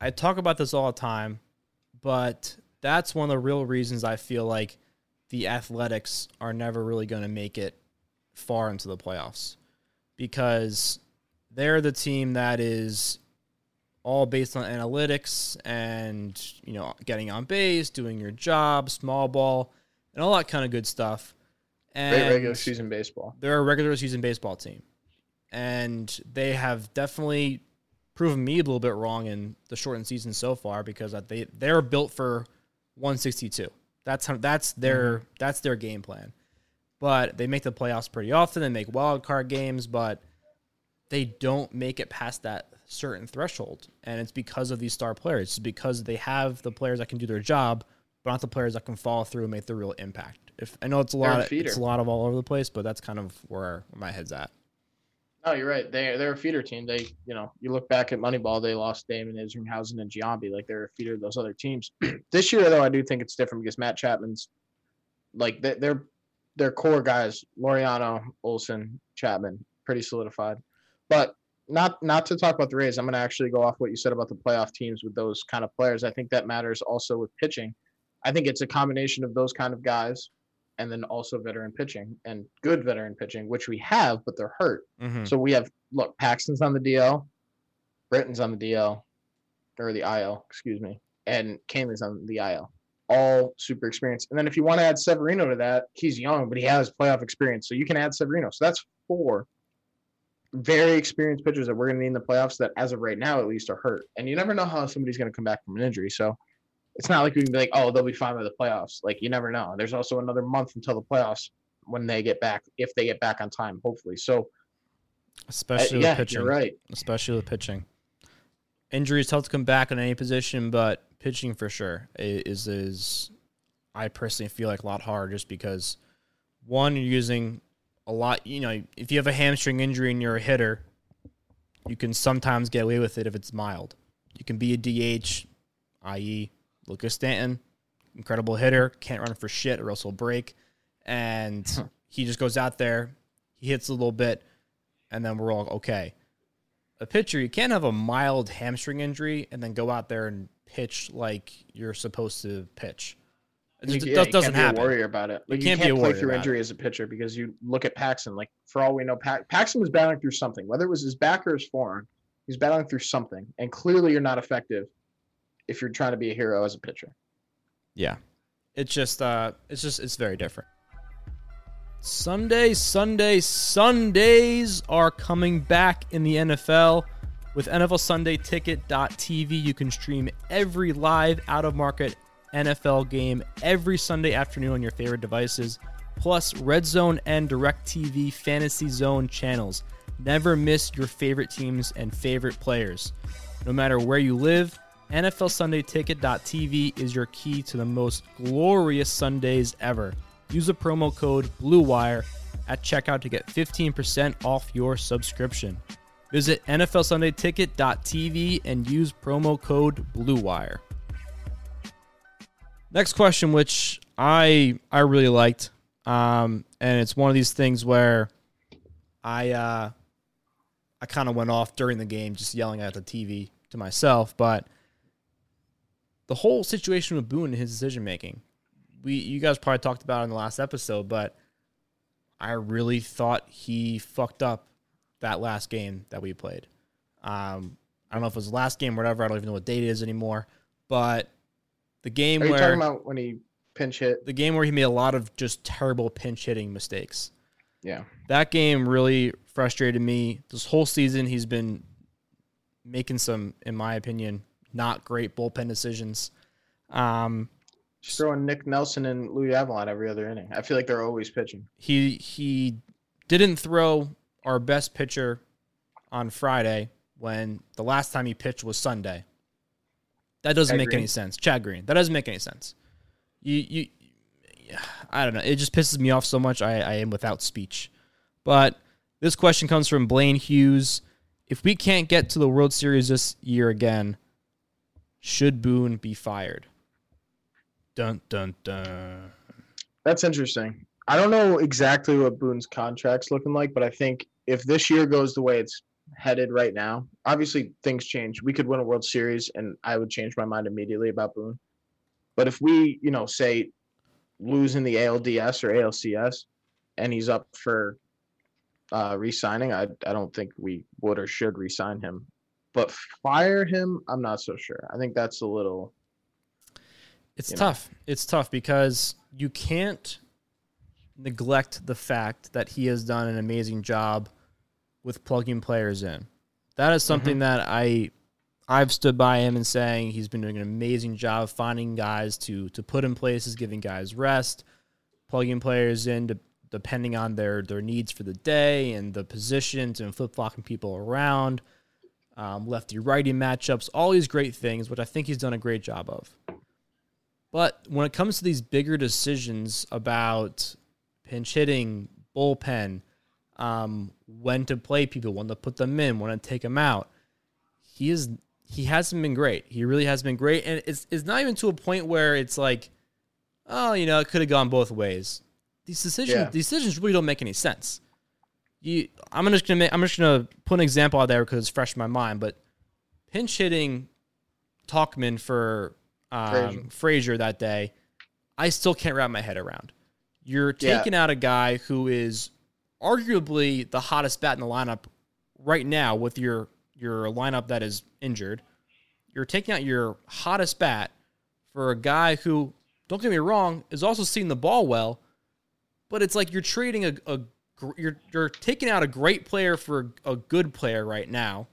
I talk about this all the time, but that's one of the real reasons I feel like the Athletics are never really going to make it far into the playoffs because they're the team that is all based on analytics and you know getting on base, doing your job, small ball, and all that kind of good stuff. And Great regular season baseball. they're a regular season baseball team, and they have definitely proven me a little bit wrong in the shortened season so far because they they're built for 162. That's how that's their mm-hmm. that's their game plan. But they make the playoffs pretty often. They make wild card games, but they don't make it past that certain threshold, and it's because of these star players. It's because they have the players that can do their job, but not the players that can follow through and make the real impact. If I know it's a lot, of, it's a lot of all over the place, but that's kind of where my head's at. No, you're right. They they're a feeder team. They you know you look back at Moneyball, they lost Damon Isringhausen and Giambi. Like they're a feeder of those other teams. this year though, I do think it's different because Matt Chapman's like they, they're they're core guys. Laureano, Olson, Chapman, pretty solidified. But not not to talk about the Rays. I'm going to actually go off what you said about the playoff teams with those kind of players. I think that matters also with pitching. I think it's a combination of those kind of guys, and then also veteran pitching and good veteran pitching, which we have, but they're hurt. Mm-hmm. So we have look, Paxton's on the DL, Britton's on the DL, or the IL, excuse me, and Kahnle's on the IL. All super experienced. And then if you want to add Severino to that, he's young, but he has playoff experience. So you can add Severino. So that's four very experienced pitchers that we're going to need in the playoffs that, as of right now, at least are hurt. And you never know how somebody's going to come back from an injury. So it's not like we can be like, oh, they'll be fine by the playoffs. Like you never know. There's also another month until the playoffs when they get back, if they get back on time, hopefully. So uh, Especially yeah, with pitching. you're right. especially with pitching. Injuries help to come back in any position, but pitching for sure is is I personally feel like a lot harder just because one you're using a lot. You know, if you have a hamstring injury and you're a hitter, you can sometimes get away with it if it's mild. You can be a DH, i.e., Lucas Stanton, incredible hitter, can't run for shit or else he'll break, and he just goes out there, he hits a little bit, and then we're all okay a pitcher, you can't have a mild hamstring injury and then go out there and pitch like you're supposed to pitch. It You- just yeah, does- you doesn't can't be a happen. worrier about it. Like, you can't can't, be a play through injury as a pitcher because you look at Paxton. Like for all we know, pa- Paxton was battling through something, whether it was his back or his forearm. He's battling through something, and clearly you're not effective if you're trying to be a hero as a pitcher. Yeah. It's just uh it's just it's very different. Sunday, Sunday, Sundays are coming back in the NFL. With NFL Sunday Ticket.tv, you can stream every live out of market NFL game every Sunday afternoon on your favorite devices, plus Red Zone and DirecTV Fantasy Zone channels. Never miss your favorite teams and favorite players. No matter where you live, NFL Sunday Ticket.tv is your key to the most glorious Sundays ever. Use the promo code BLUEWIRE at checkout to get 15% off your subscription. Visit NFLSundayTicket.tv and use promo code BLUEWIRE. Next question, which I I really liked, um, and it's one of these things where I uh, I kind of went off during the game, just yelling at the TV to myself. But the whole situation with Boone and his decision making, we you guys probably talked about it in the last episode, but I really thought he fucked up that last game that we played. Um, I don't know if it was the last game or whatever. I don't even know what date it is anymore. But the game Are where talking about when he pinch hit? the game where he made a lot of just terrible pinch hitting mistakes. Yeah. That game really frustrated me. This whole season, he's been making some, in my opinion, not great bullpen decisions. Um, Just throwing Nick Nelson and Luis Avilan every other inning. I feel like they're always pitching. he he didn't throw our best pitcher on Friday when the last time he pitched was Sunday. That doesn't Chad make any sense. Chad Green. That doesn't make any sense. You you I don't know. It just pisses me off so much I, I am without speech. But this question comes from Blaine Hughes. If we can't get to the World Series this year again, should Boone be fired? Dun dun dun. That's interesting. I don't know exactly what Boone's contract's looking like, but I think if this year goes the way it's headed right now, obviously things change. We could win a World Series, and I would change my mind immediately about Boone. But if we, you know, say losing the ALDS or ALCS, and he's up for uh, re-signing, I I don't think we would or should re-sign him. But fire him, I'm not so sure. I think that's a little. It's you know. tough. It's tough because you can't neglect the fact that he has done an amazing job with plugging players in. That is something mm-hmm. that I I've stood by him and saying he's been doing an amazing job finding guys to to put in places, giving guys rest, plugging players in to, depending on their their needs for the day and the positions and flip flopping people around, um, lefty righty matchups, all these great things, which I think he's done a great job of. But when it comes to these bigger decisions about pinch hitting, bullpen, um, when to play people, when to put them in, when to take them out, he is he hasn't been great. He really has been great, and it's it's not even to a point where it's like, oh, you know, it could have gone both ways. These decisions yeah. decisions really don't make any sense. You, I'm just gonna make, I'm just gonna put an example out there because it's fresh in my mind. But pinch hitting Tauchman for um, Frazier. Frazier that day, I still can't wrap my head around. You're Yeah. taking out a guy who is arguably the hottest bat in the lineup right now with your your lineup that is injured. You're taking out your hottest bat for a guy who, don't get me wrong, is also seeing the ball well, but it's like you're trading a, a you're you're taking out a great player for a good player right now,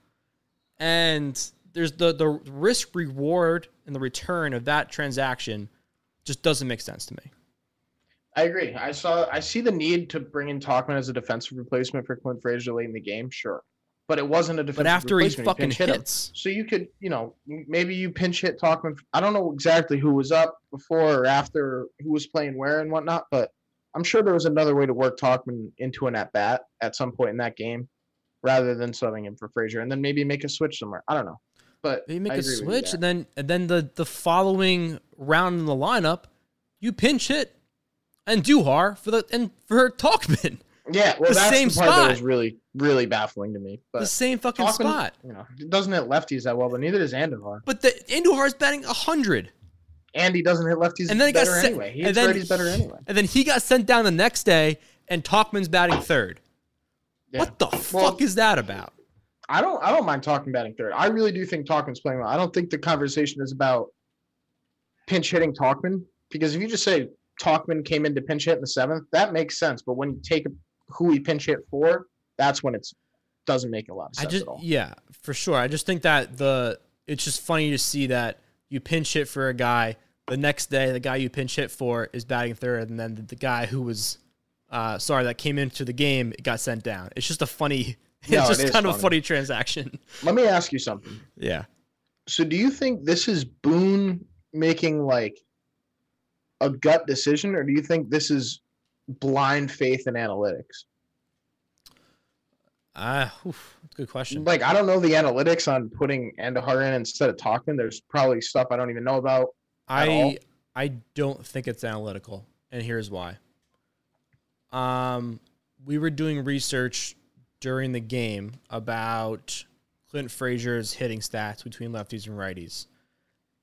and there's the the risk reward and the return of that transaction just doesn't make sense to me. I agree. I saw. I see the need to bring in Tauchman as a defensive replacement for Clint Frazier late in the game. Sure, but it wasn't a defensive. Replacement. But after he fucking hit him. hits, So you could, you know, maybe you pinch hit Tauchman. I don't know exactly who was up before or after, who was playing where and whatnot, but I'm sure there was another way to work Tauchman into an at bat at some point in that game, rather than subbing him for Frazier, and then maybe make a switch somewhere. I don't know, but They make a switch, and then and then the the following round in the lineup, you pinch hit Andujar for the and for Tauchman, yeah, well, the that's same the part spot. that was really, really baffling to me. But the same fucking Tauchman, spot. you know, doesn't hit lefties that well, but neither does Andujar. But the Andujar's batting hundred, And he doesn't hit lefties and then better sent, anyway. He hits righties better anyway. and then he got sent down the next day, and Tauchman's batting third. Yeah. What the Well, fuck is that about? I don't I don't mind Tauchman batting third. I really do think Tauchman's playing well. I don't think the conversation is about pinch hitting Tauchman because if you just say Tauchman came in to pinch hit in the seventh, that makes sense. But when you take who he pinch hit for, that's when it's doesn't make a lot of sense I just at all. yeah, for sure. I just think that the it's just funny to see that you pinch hit for a guy. The next day, the guy you pinch hit for is batting third, and then the, the guy who was uh, sorry that came into the game got sent down. It's just a funny. It's No, just is kind of a funny. funny transaction. Let me ask you something. Yeah. So do you think this is Boone making like a gut decision, or do you think this is blind faith in analytics? Ah, oof, that's a good question. Like I don't know the analytics on putting Andujar in instead of Tauchman. There's probably stuff I don't even know about. All? I I don't think it's analytical, and here's why. Um, we were doing research during the game about Clint Frazier's hitting stats between lefties and righties,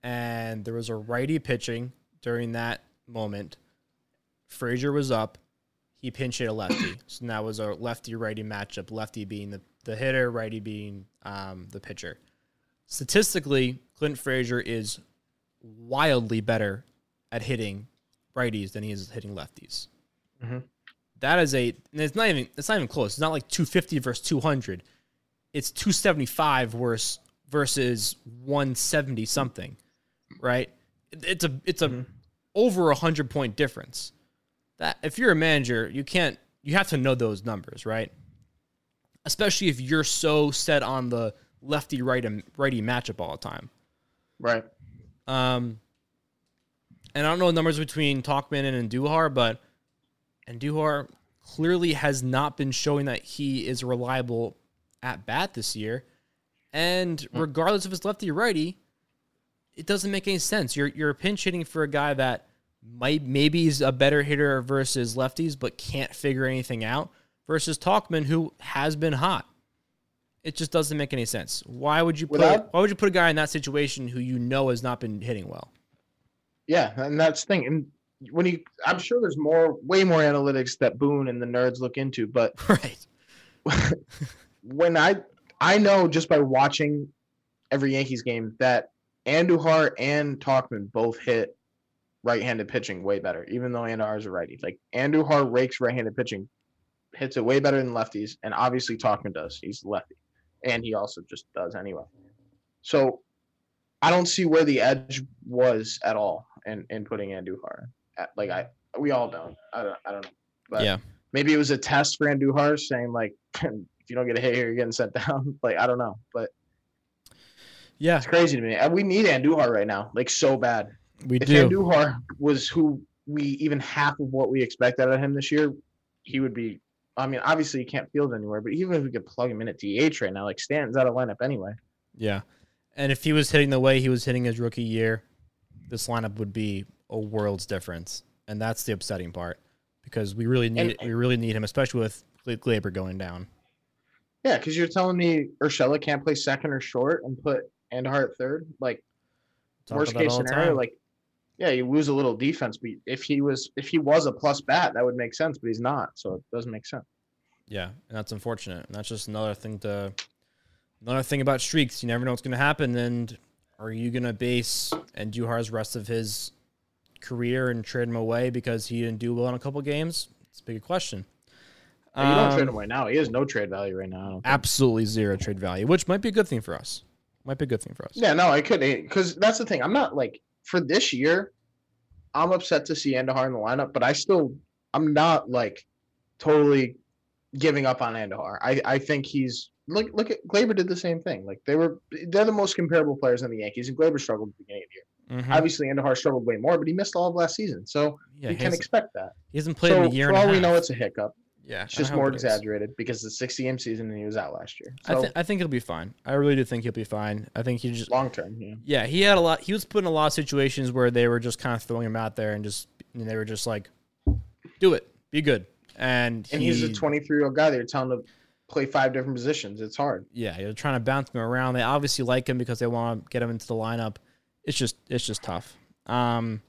and there was a righty pitching during that moment. Frazier was up. He pinch hit a lefty, so that was a lefty righty matchup. Lefty being the, the hitter, righty being um, the pitcher. Statistically, Clint Frazier is wildly better at hitting righties than he is hitting lefties. Mhm. That is a and it's not even it's not even close. It's not like 250 versus 200. It's 275 versus versus 170 something, right? It's a it's a over a hundred point difference. That if you're a manager, you can't you have to know those numbers, right? Especially if you're so set on the lefty righty righty matchup all the time. Right. Um, and I don't know the numbers between Tauchman and Andujar, but Andujar clearly has not been showing that he is reliable at bat this year. And regardless of his lefty or righty, it doesn't make any sense. You're you're pinch hitting for a guy that might maybe is a better hitter versus lefties, but can't figure anything out. Versus Tauchman, who has been hot. It just doesn't make any sense. Why would you put Without- Why would you put a guy in that situation who you know has not been hitting well? Yeah, and that's the thing. And when you, I'm sure there's more, way more analytics that Boone and the nerds look into. But Right. when I, I know just by watching every Yankees game that Andujar and Tauchman both hit right-handed pitching way better, even though Andujar is a righty. Like Andujar rakes right-handed pitching, hits it way better than lefties, and obviously Tauchman does. He's lefty, and he also just does anyway. So I don't see where the edge was at all in, in putting Andujar. Uh, like I, we all don't. I don't. I don't. know. But Yeah. maybe it was a test for Andujar, saying like, if you don't get a hit here, you're getting sent down. like I don't know, but Yeah, it's crazy to me. And we need Andujar right now, like so bad. we If do. Andujar was who we even half of what we expected out of him this year, he would be. I mean, obviously you can't field anywhere, but even if we could plug him in at DH right now, like Stanton's out of lineup anyway. Yeah. And if he was hitting the way he was hitting his rookie year, this lineup would be a world's difference. And that's the upsetting part because we really need And- we really need him, especially with Gla- Gleyber going down. Yeah, because you're telling me Urshela can't play second or short and put Andujar at third. Like Talk worst case scenario, like yeah, you lose a little defense, but if he was if he was a plus bat, that would make sense, but he's not, so it doesn't make sense. Yeah, and that's unfortunate. And that's just another thing to another thing about streaks. You never know what's going to happen. And are you going to base Andujar's rest of his career and trade him away because he didn't do well in a couple games? It's a big question. You don't trade Um, him right now. He has no trade value right now. I don't think. absolutely zero trade value, which might be a good thing for us. Might be a good thing for us. Yeah, no, I could because that's the thing. I'm not like for this year. I'm upset to see Andujar in the lineup, but I still I'm not like totally giving up on Andujar. I I think he's look look at Gleyber did the same thing. Like they were they're the most comparable players in the Yankees, and Gleyber struggled at the beginning of the year. Mhm. Obviously, Andujar struggled way more, but he missed all of last season, so Yeah, you can expect that. he hasn't played So in a year for all we know, it's a hiccup. Yeah, It's just more it exaggerated because it's a 60 game season and he was out last year. I, th- I think he'll be fine. I really do think he'll be fine. I think he just long term, yeah. Yeah, he had a lot. He was put in a lot of situations where they were just kind of throwing him out there and just and they were just like, "Do it, be good." And, And he, he's a 23 year old guy. They're telling him to play five different positions. It's hard. yeah, they're trying to bounce him around. They obviously like him because they want to get him into the lineup. It's just it's just tough. Um,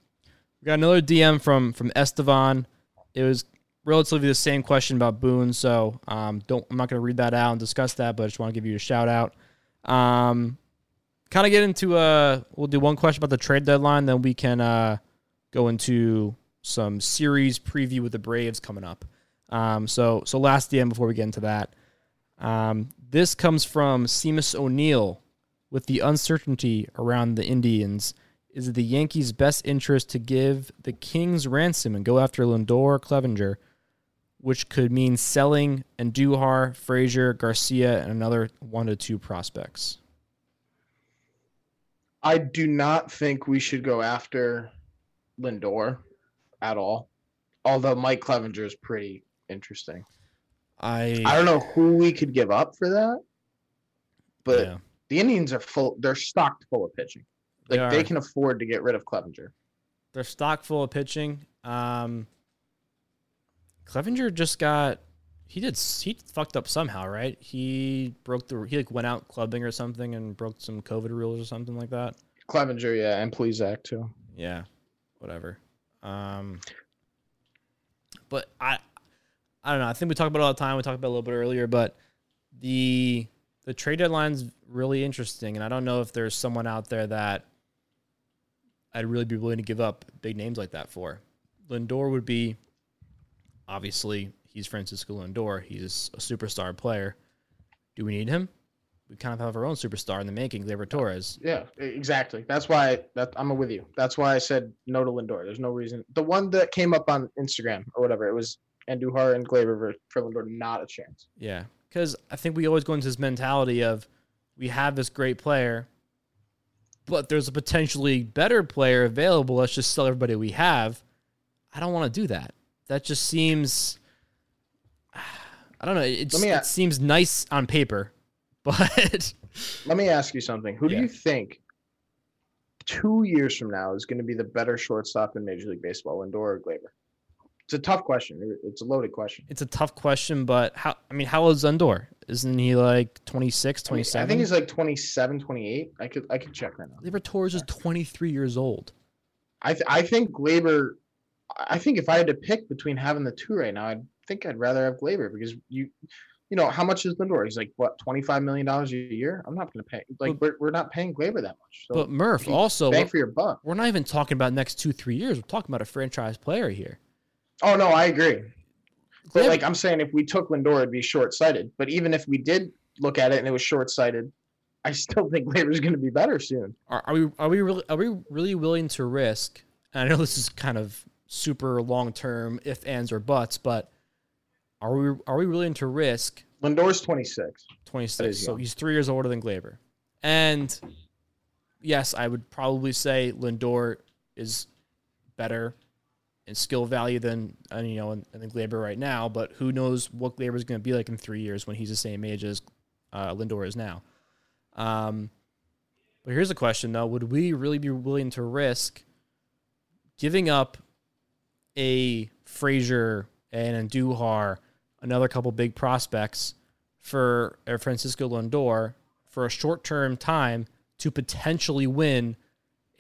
we got another DM from from Estevan. It was relatively the same question about Boone, so um, don't I'm not going to read that out and discuss that, but I just want to give you a shout out. Um, kind of get into uh, we'll do one question about the trade deadline, then we can uh, go into some series preview with the Braves coming up. Um, so so last DM before we get into that. Um, this comes from Seamus O'Neill with the uncertainty around the Indians. Is it the Yankees' best interest to give the Kings ransom and go after Lindor or Clevinger, which could mean selling Andujar, Frazier, Garcia, and another one to two prospects? I do not think we should go after Lindor at all. Although Mike Clevinger is pretty interesting. I I don't know who we could give up for that, but yeah. the Indians are full. They're stocked full of pitching. They Like they, are. can afford to get rid of Clevinger. they're stock full of pitching. Um, Clevinger just got he did he fucked up somehow, right? He broke the he like went out clubbing or something and broke some COVID rules or something like that. Clevinger, yeah, and Plesac too. Yeah, whatever. Um, but I I don't know. I think we talk about it all the time. We talked about it a little bit earlier, but the the trade deadline's really interesting, and I don't know if there's someone out there that I'd really be willing to give up big names like that for. Lindor would be obviously he's Francisco Lindor. He's a superstar player. Do we need him? We kind of have our own superstar in the making, Gleyber Torres. Yeah, exactly. That's why that I'm with you. That's why I said no to Lindor. There's no reason. The one that came up on Instagram or whatever, it was Andujar and Gleyber for Lindor. Not a chance. Yeah, because I think we always go into this mentality of we have this great player, but there's a potentially better player available. Let's just sell everybody we have. I don't want to do that. That just seems. I don't know. It, just, me it seems nice on paper, but Let me ask you something. Who Yeah. do you think two years from now is going to be the better shortstop in Major League Baseball, Lindor or Gleyber? It's a tough question. It's a loaded question. it's a tough question. But how? I mean, how old is Lindor? Isn't he like 26, I, mean, 27? I think he's like 27, 28. I could I could check right now. Gleyber Torres is 23 years old. I th- I think Gleyber. I think if I had to pick between having the two right now, I think I'd rather have Gleyber because you, you know, how much is Lindor? He's like what twenty five million dollars a year. I'm not going to pay. Like we're, we're not paying Gleyber that much. So But Murph also, bang we're, for your buck. we're not even talking about next two, three years. We're talking about a franchise player here. Oh no, I agree. But Gleyber- like I'm saying, if we took Lindor, it'd be short sighted. But even if we did look at it and it was short sighted, I still think Gleyber's going to be better soon. are, are we are we really are we really willing to risk? And I know this is kind of super long term if ands or buts, but are we are we willing to risk Lindor's 26. twenty six? is So young. he's three years older than Gleyber, and yes, I would probably say Lindor is better in skill value than you know and than Gleyber right now. But who knows what Gleyber is going to be like in three years when he's the same age as uh, Lindor is now. Um, but here's a question though: Would we really be willing to risk giving up a Frazier and Andujar, another couple big prospects for Francisco Lindor for a short-term time to potentially win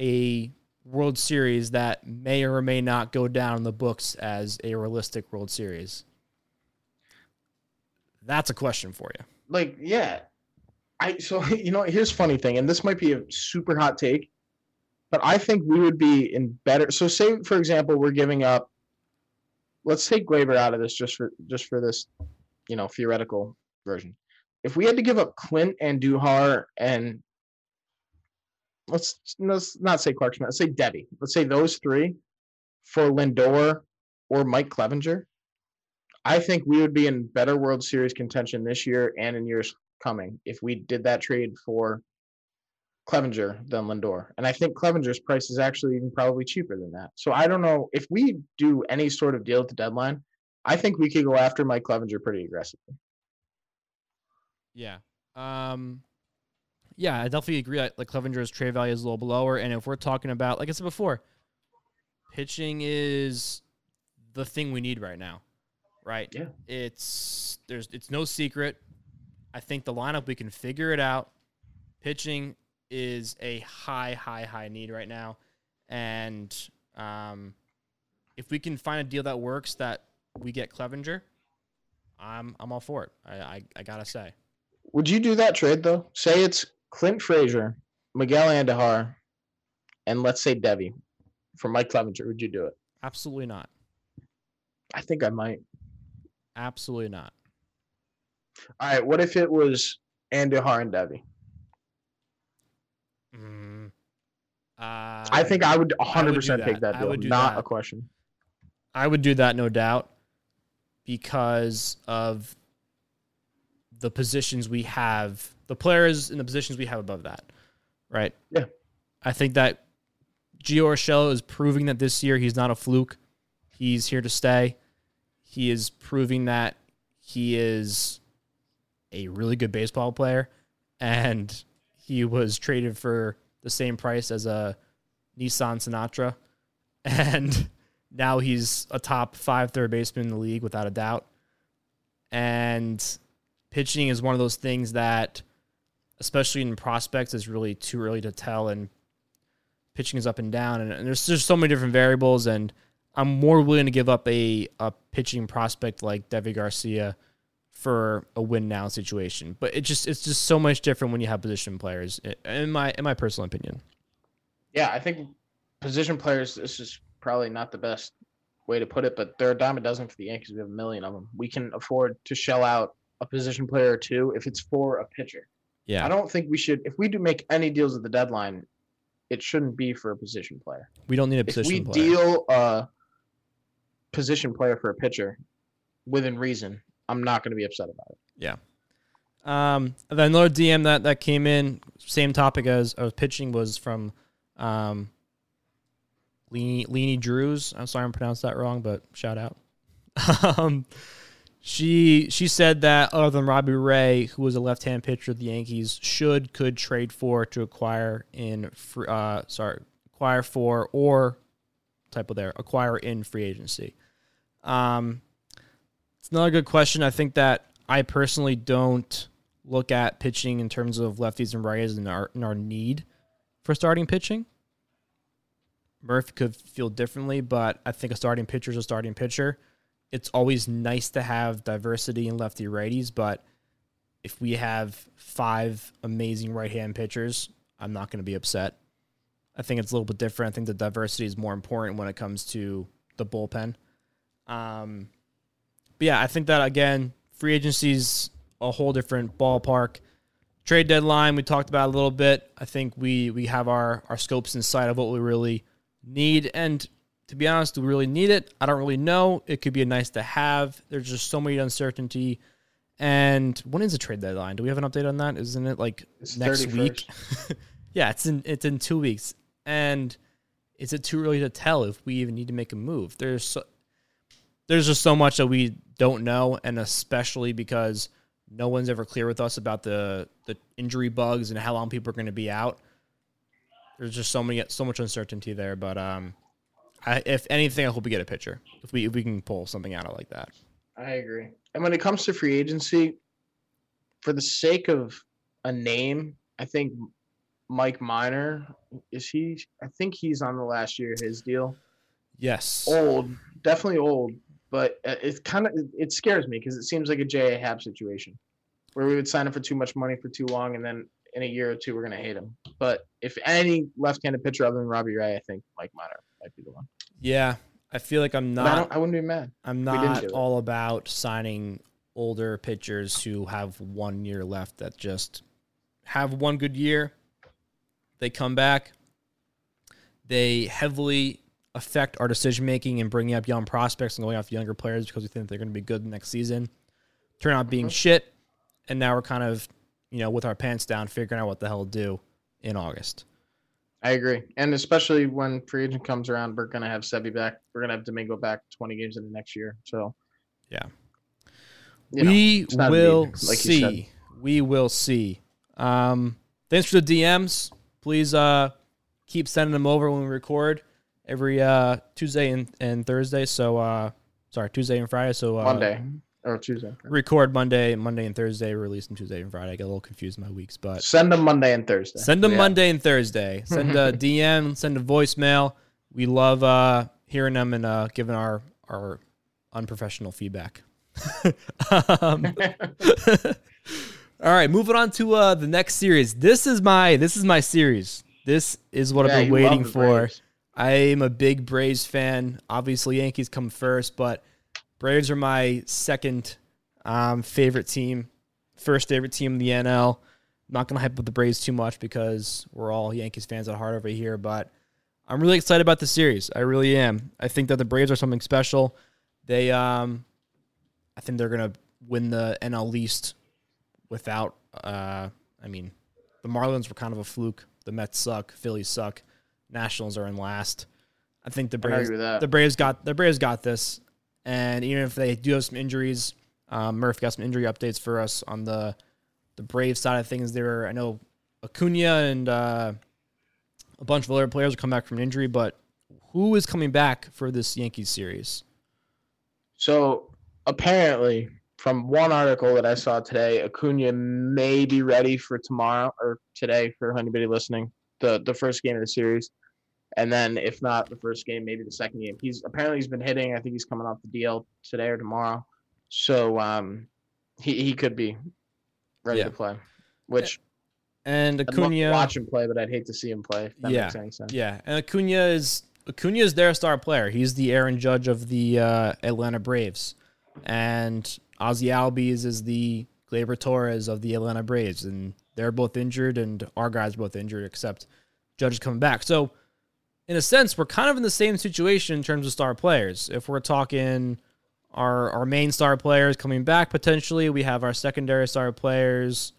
a World Series that may or may not go down in the books as a realistic World Series? That's a question for you. like yeah i so you know here's a funny thing and this might be a super hot take but i think we would be in better so say for example we're giving up let's take Gleyber out of this just for just for this you know theoretical version. If we had to give up clint Andujar and let's let's not say Clarke Schmidt, let's say Deivi let's say those three for lindor or mike Clevinger. I think we would be in better World Series contention this year and in years coming if we did that trade for Clevinger than Lindor. And I think Clevinger's price is actually even probably cheaper than that. So I don't know if we do any sort of deal at the deadline. I think we could go after Mike Clevinger pretty aggressively. Yeah. Um, yeah, I definitely agree. Like, like Clevinger's trade value is a little lower, and if we're talking about, like I said before, pitching is the thing we need right now, right? Yeah. It's there's it's no secret. I think the lineup we can figure it out. Pitching is a high, high, high need right now, and um, if we can find a deal that works, that we get Clevinger, I'm I'm all for it. I I, I gotta say. Would you do that trade though? Say it's Clint Frazier, Miguel Andujar, and let's say Deivi. for Mike Clevinger, would you do it? Absolutely not. I think I might. Absolutely not. All right. What if it was Andy Deivi? Mm. Uh, I think I would 100 percent do take that. that I deal. Not that. a question. I would do that, no doubt, because of the positions we have, the players in the positions we have above that, right? Yeah. I think that Gio Urshela is proving that this year he's not a fluke. He's here to stay. He is proving that he is a really good baseball player, and he was traded for the same price as a Nissan Sinatra, and now he's a top five third baseman in the league without a doubt. And pitching is one of those things that, especially in prospects, is really too early to tell. And pitching is up and down, and, and there's just so many different variables. And I'm more willing to give up a, a pitching prospect like Deivi Garcia for a win now situation. But it just it's just so much different when you have position players, in my in my personal opinion. Yeah, I think position players. This is probably not the best way to put it, but they're a dime a dozen for the Yankees. We have a million of them. We can afford to shell out a position player or two if it's for a pitcher. Yeah, I don't think we should. If we do make any deals at the deadline, it shouldn't be for a position player. we don't need a position. If we player. deal a position player for a pitcher within reason, I'm not going to be upset about it. Yeah. Um, then another DM that that came in, same topic as I was pitching was from, um, Leany, Drews. I'm sorry, I'm pronounced that wrong, but shout out. um, she she said that other than Robbie Ray, who was a left-hand pitcher of the Yankees, should could trade for to acquire in uh sorry acquire for or typo there acquire in free agency. Um, it's another good question. I think that I personally don't look at pitching in terms of lefties and righties and our, and our need for starting pitching. Murphy could feel differently, but I think a starting pitcher is a starting pitcher. It's always nice to have diversity in lefty righties, but if we have five amazing right hand pitchers, I'm not going to be upset. I think it's a little bit different. I think the diversity is more important when it comes to the bullpen. Um, but yeah, I think that again, free agency's a whole different ballpark. Trade deadline, we talked about a little bit. I think we we have our our scopes in sight of what we really need, and to be honest, do we really need it? I don't really know. It could be a nice to have. There's just so much uncertainty. And when is the trade deadline? Do we have an update on that? Isn't it like It's next 31st. week? yeah, it's in it's in two weeks. And is it too early to tell if we even need to make a move? There's so, there's just so much that we don't know, and especially because no one's ever clear with us about the the injury bugs and how long people are going to be out. There's just so many so much uncertainty there. But um, I, if anything, I hope we get a pitcher if we if we can pull something out of like that. I agree. And when it comes to free agency, for the sake of a name, I think Mike Minor is he? I think he's on the last year of his deal. Yes. Old, definitely old, but uh, it's kind of it scares me because it seems like a J.A. Happ situation where we would sign him for too much money for too long, and then in a year or two we're gonna hate him. But if any left-handed pitcher other than Robbie Ray, I think Mike Minor might be the one. Yeah, I feel like I'm But I not. I wouldn't be mad. I'm not all about signing older pitchers who have one year left that just have one good year. They come back. They heavily affect our decision making and bringing up young prospects and going off younger players because we think they're going to be good next season. Turn out being shit, and now we're kind of, you know, with our pants down, figuring out what the hell to do in August. I agree, and especially when free agent comes around, we're gonna have Sevi back. We're gonna have Domingo back 20 games in the next year. So Yeah. you we a will need, like see. We will see. Um, thanks for the DMs. Please uh, keep sending them over when we record every uh, Tuesday and, and Thursday. So uh, sorry, Tuesday and Friday. So uh, Monday or Tuesday. record Monday, Monday and Thursday. Release them Tuesday and Friday. I get a little confused in my weeks, but Send them Monday and Thursday. send them Yeah. Monday and Thursday. Send a DM. Send a voicemail. We love uh, hearing them and uh, giving our our unprofessional feedback. um, all right, moving on to uh, the next series. This is my this is my series. This is what Yeah, I've been waiting for. Braves. I'm a big Braves fan. Obviously, Yankees come first, but Braves are my second um, favorite team. First favorite team in the NL. not going to hype up the Braves too much because we're all Yankees fans at heart over here, but I'm really excited about the series. I really am. I think that the Braves are something special. They, um, I think they're going to win the NL East without, uh, I mean, the Marlins were kind of a fluke. The Mets suck. Phillies suck. Nationals are in last. I think the Braves, agree with that. the Braves got the Braves got this. And even if they do have some injuries, um, Murph got some injury updates for us on the the Braves side of things. There, I know Acuna and uh, a bunch of other players will come back from an injury, but who is coming back for this Yankees series? So apparently, from one article that I saw today, Acuna may be ready for tomorrow or today for anybody listening. The the first game of the series, and then if not the first game, maybe the second game. He's apparently he's been hitting. I think he's coming off the DL today or tomorrow. So um, he he could be ready Yeah. to play. Which And I'd Acuna, watch him play, but I'd hate to see him play. Yeah. makes any sense. yeah, and Acuna is Acuna is their star player. He's the Aaron Judge of the uh, Atlanta Braves, and Ozzie Albies is the Gleyber Torres of the Atlanta Braves, and they're both injured, and our guys are both injured, except Judge is coming back. So, in a sense, we're kind of in the same situation in terms of star players. If we're talking our our main star players coming back potentially, we have our secondary star players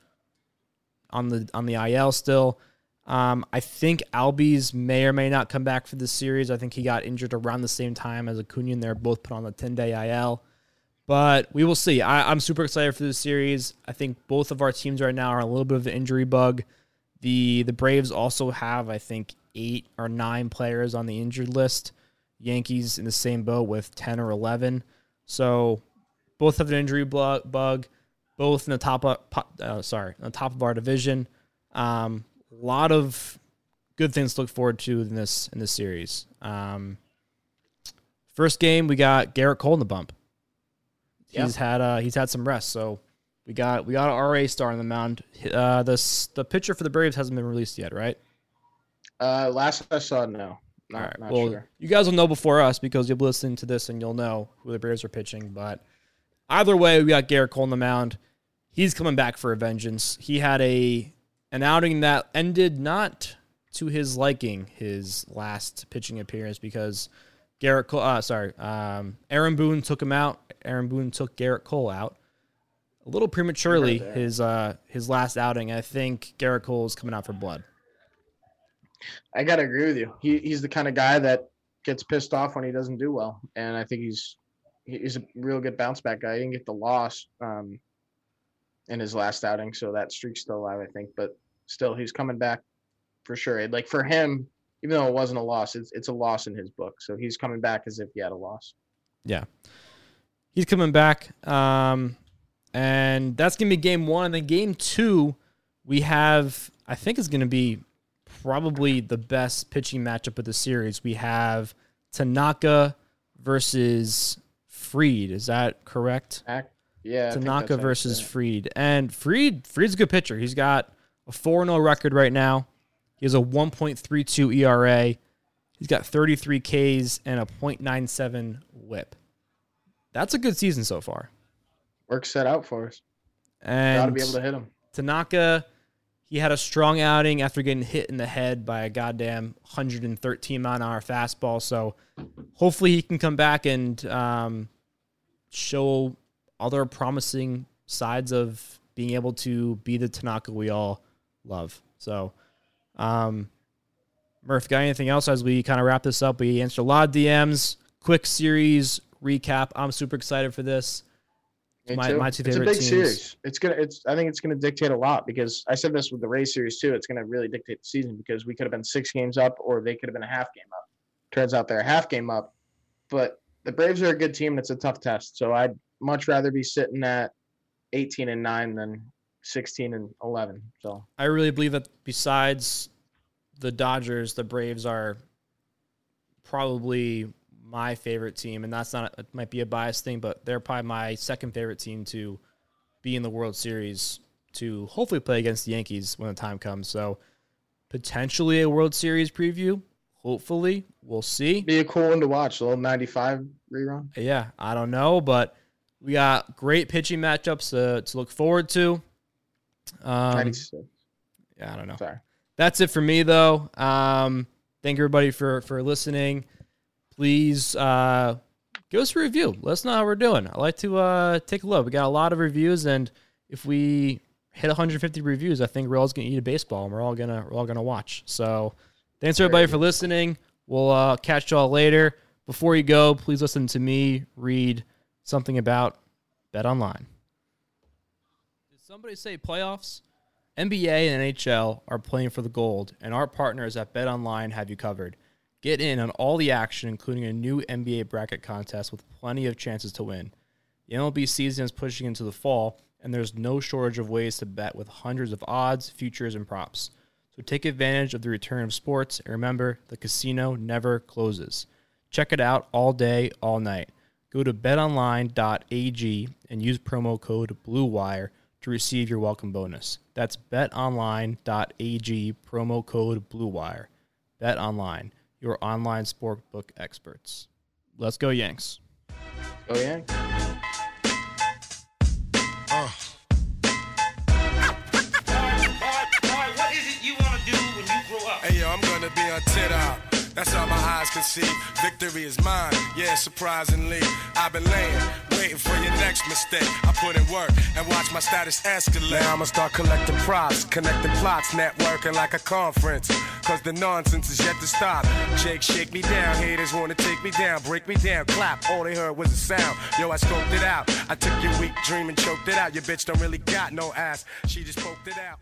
on the on the IL still. Um, I think Albies may or may not come back for this series. I think he got injured around the same time as Acuna. They're both put on the 10 day IL. But we will see. I, I'm super excited for this series. I think both of our teams right now are a little bit of an injury bug. The the Braves also have, I think, eight or nine players on the injured list. Yankees in the same boat with 10 or 11. So both have an injury bug. Both in the top of, uh, sorry, on top of our division. Um, a lot of good things to look forward to in this in this series. Um, first game, we got Gerrit Cole in the bump. He's had uh, he's had some rest, so we got we got an RA star on the mound. Uh, the s- the pitcher for the Braves hasn't been released yet, right? Uh, last I saw, no, not, All right. not well, sure. you guys will know before us because you'll be listening to this and you'll know who the Braves are pitching. But either way, we got Gerrit Cole on the mound. He's coming back for a vengeance. He had a an outing that ended not to his liking, his last pitching appearance because Gerrit Cole, uh, sorry, um, Aaron Boone took him out. Aaron Boone took Gerrit Cole out a little prematurely. His uh, his last outing. I think Gerrit Cole is coming out for blood. I gotta agree with you. He he's the kind of guy that gets pissed off when he doesn't do well, and I think he's he's a real good bounce back guy. He didn't get the loss um, in his last outing, so that streak's still alive, I think. But still, he's coming back for sure. Like for him, even though it wasn't a loss, it's it's a loss in his book. So he's coming back as if he had a loss. Yeah. He's coming back. Um, and that's to be game one. And then game two, we have, I think is to be probably the best pitching matchup of the series. We have Tanaka versus Fried. Is that correct? Yeah. I think that's Tanaka versus. Fried. And Fried, Fried's a good pitcher. He's got a 4 0 record right now. He has a 1.32 ERA. He's got 33 Ks and a .97 whip. That's a good season so far. work set out for us. And Got to be able to hit him. Tanaka, he had a strong outing after getting hit in the head by a goddamn 113 mile an hour fastball. So hopefully he can come back and um, show other promising sides of being able to be the Tanaka we all love. So, um, Murph, got anything else as we kind of wrap this up? We answered a lot of DMs, quick series recap. I'm super excited for this. Me my- too. my two it's a big teams. series. It's gonna. It's. I think it's gonna dictate a lot because I said this with the Rays series too. It's gonna really dictate the season because we could have been six games up or they could have been a half game up. Turns out they're a half game up, but the Braves are a good team. and It's a tough test. So I'd much rather be sitting at 18 and nine than 16 and 11. So I really believe that besides the Dodgers, the Braves are probably my favorite team, and that's not it might be a biased thing, but they're probably my second favorite team to be in the World Series to hopefully play against the Yankees when the time comes. So potentially a World Series preview. Hopefully, we'll see. Be a cool one to watch. A little 95 rerun. Yeah, I don't know, but we got great pitching matchups to, to look forward to. Um, 96. yeah, I don't know. Sorry. That's it for me, though. Um, thank everybody for for listening. Please uh, give us a review. Let us know how we're doing. I like to uh, take a look. We got a lot of reviews, and if we hit 150 reviews, I think we're all gonna eat a baseball, and we're all gonna we're all gonna watch. So, thanks everybody for listening. We'll uh, catch y'all later. Before you go, please listen to me read something about Bet Online. Did somebody say playoffs? NBA and NHL are playing for the gold, and our partners at Bet Online have you covered. Get in on all the action, including a new NBA bracket contest with plenty of chances to win. The MLB season is pushing into the fall, and there's no shortage of ways to bet with hundreds of odds, futures, and props. So take advantage of the return of sports, and remember, the casino never closes. Check it out all day, all night. Go to betonline.ag and use promo code BLUEWIRE to receive your welcome bonus. That's betonline.ag, promo code BLUEWIRE. BetOnline, your online sportbook experts. Let's go, Yanks. Oh, yeah. what is it you want to do when you grow up? Hey yo, I'm gonna be on tit out. That's all my eyes can see. Victory is mine. Yeah, surprisingly, I've been laying, waiting for your next mistake. I put in work and watch my status escalate. Now I'ma start collecting props, connecting plots, networking like a conference. Cause the nonsense is yet to stop. Jake, shake me down. Haters wanna take me down, break me down, clap. All they heard was a sound. Yo, I scoped it out. I took your weak dream and choked it out. Your bitch don't really got no ass. She just poked it out.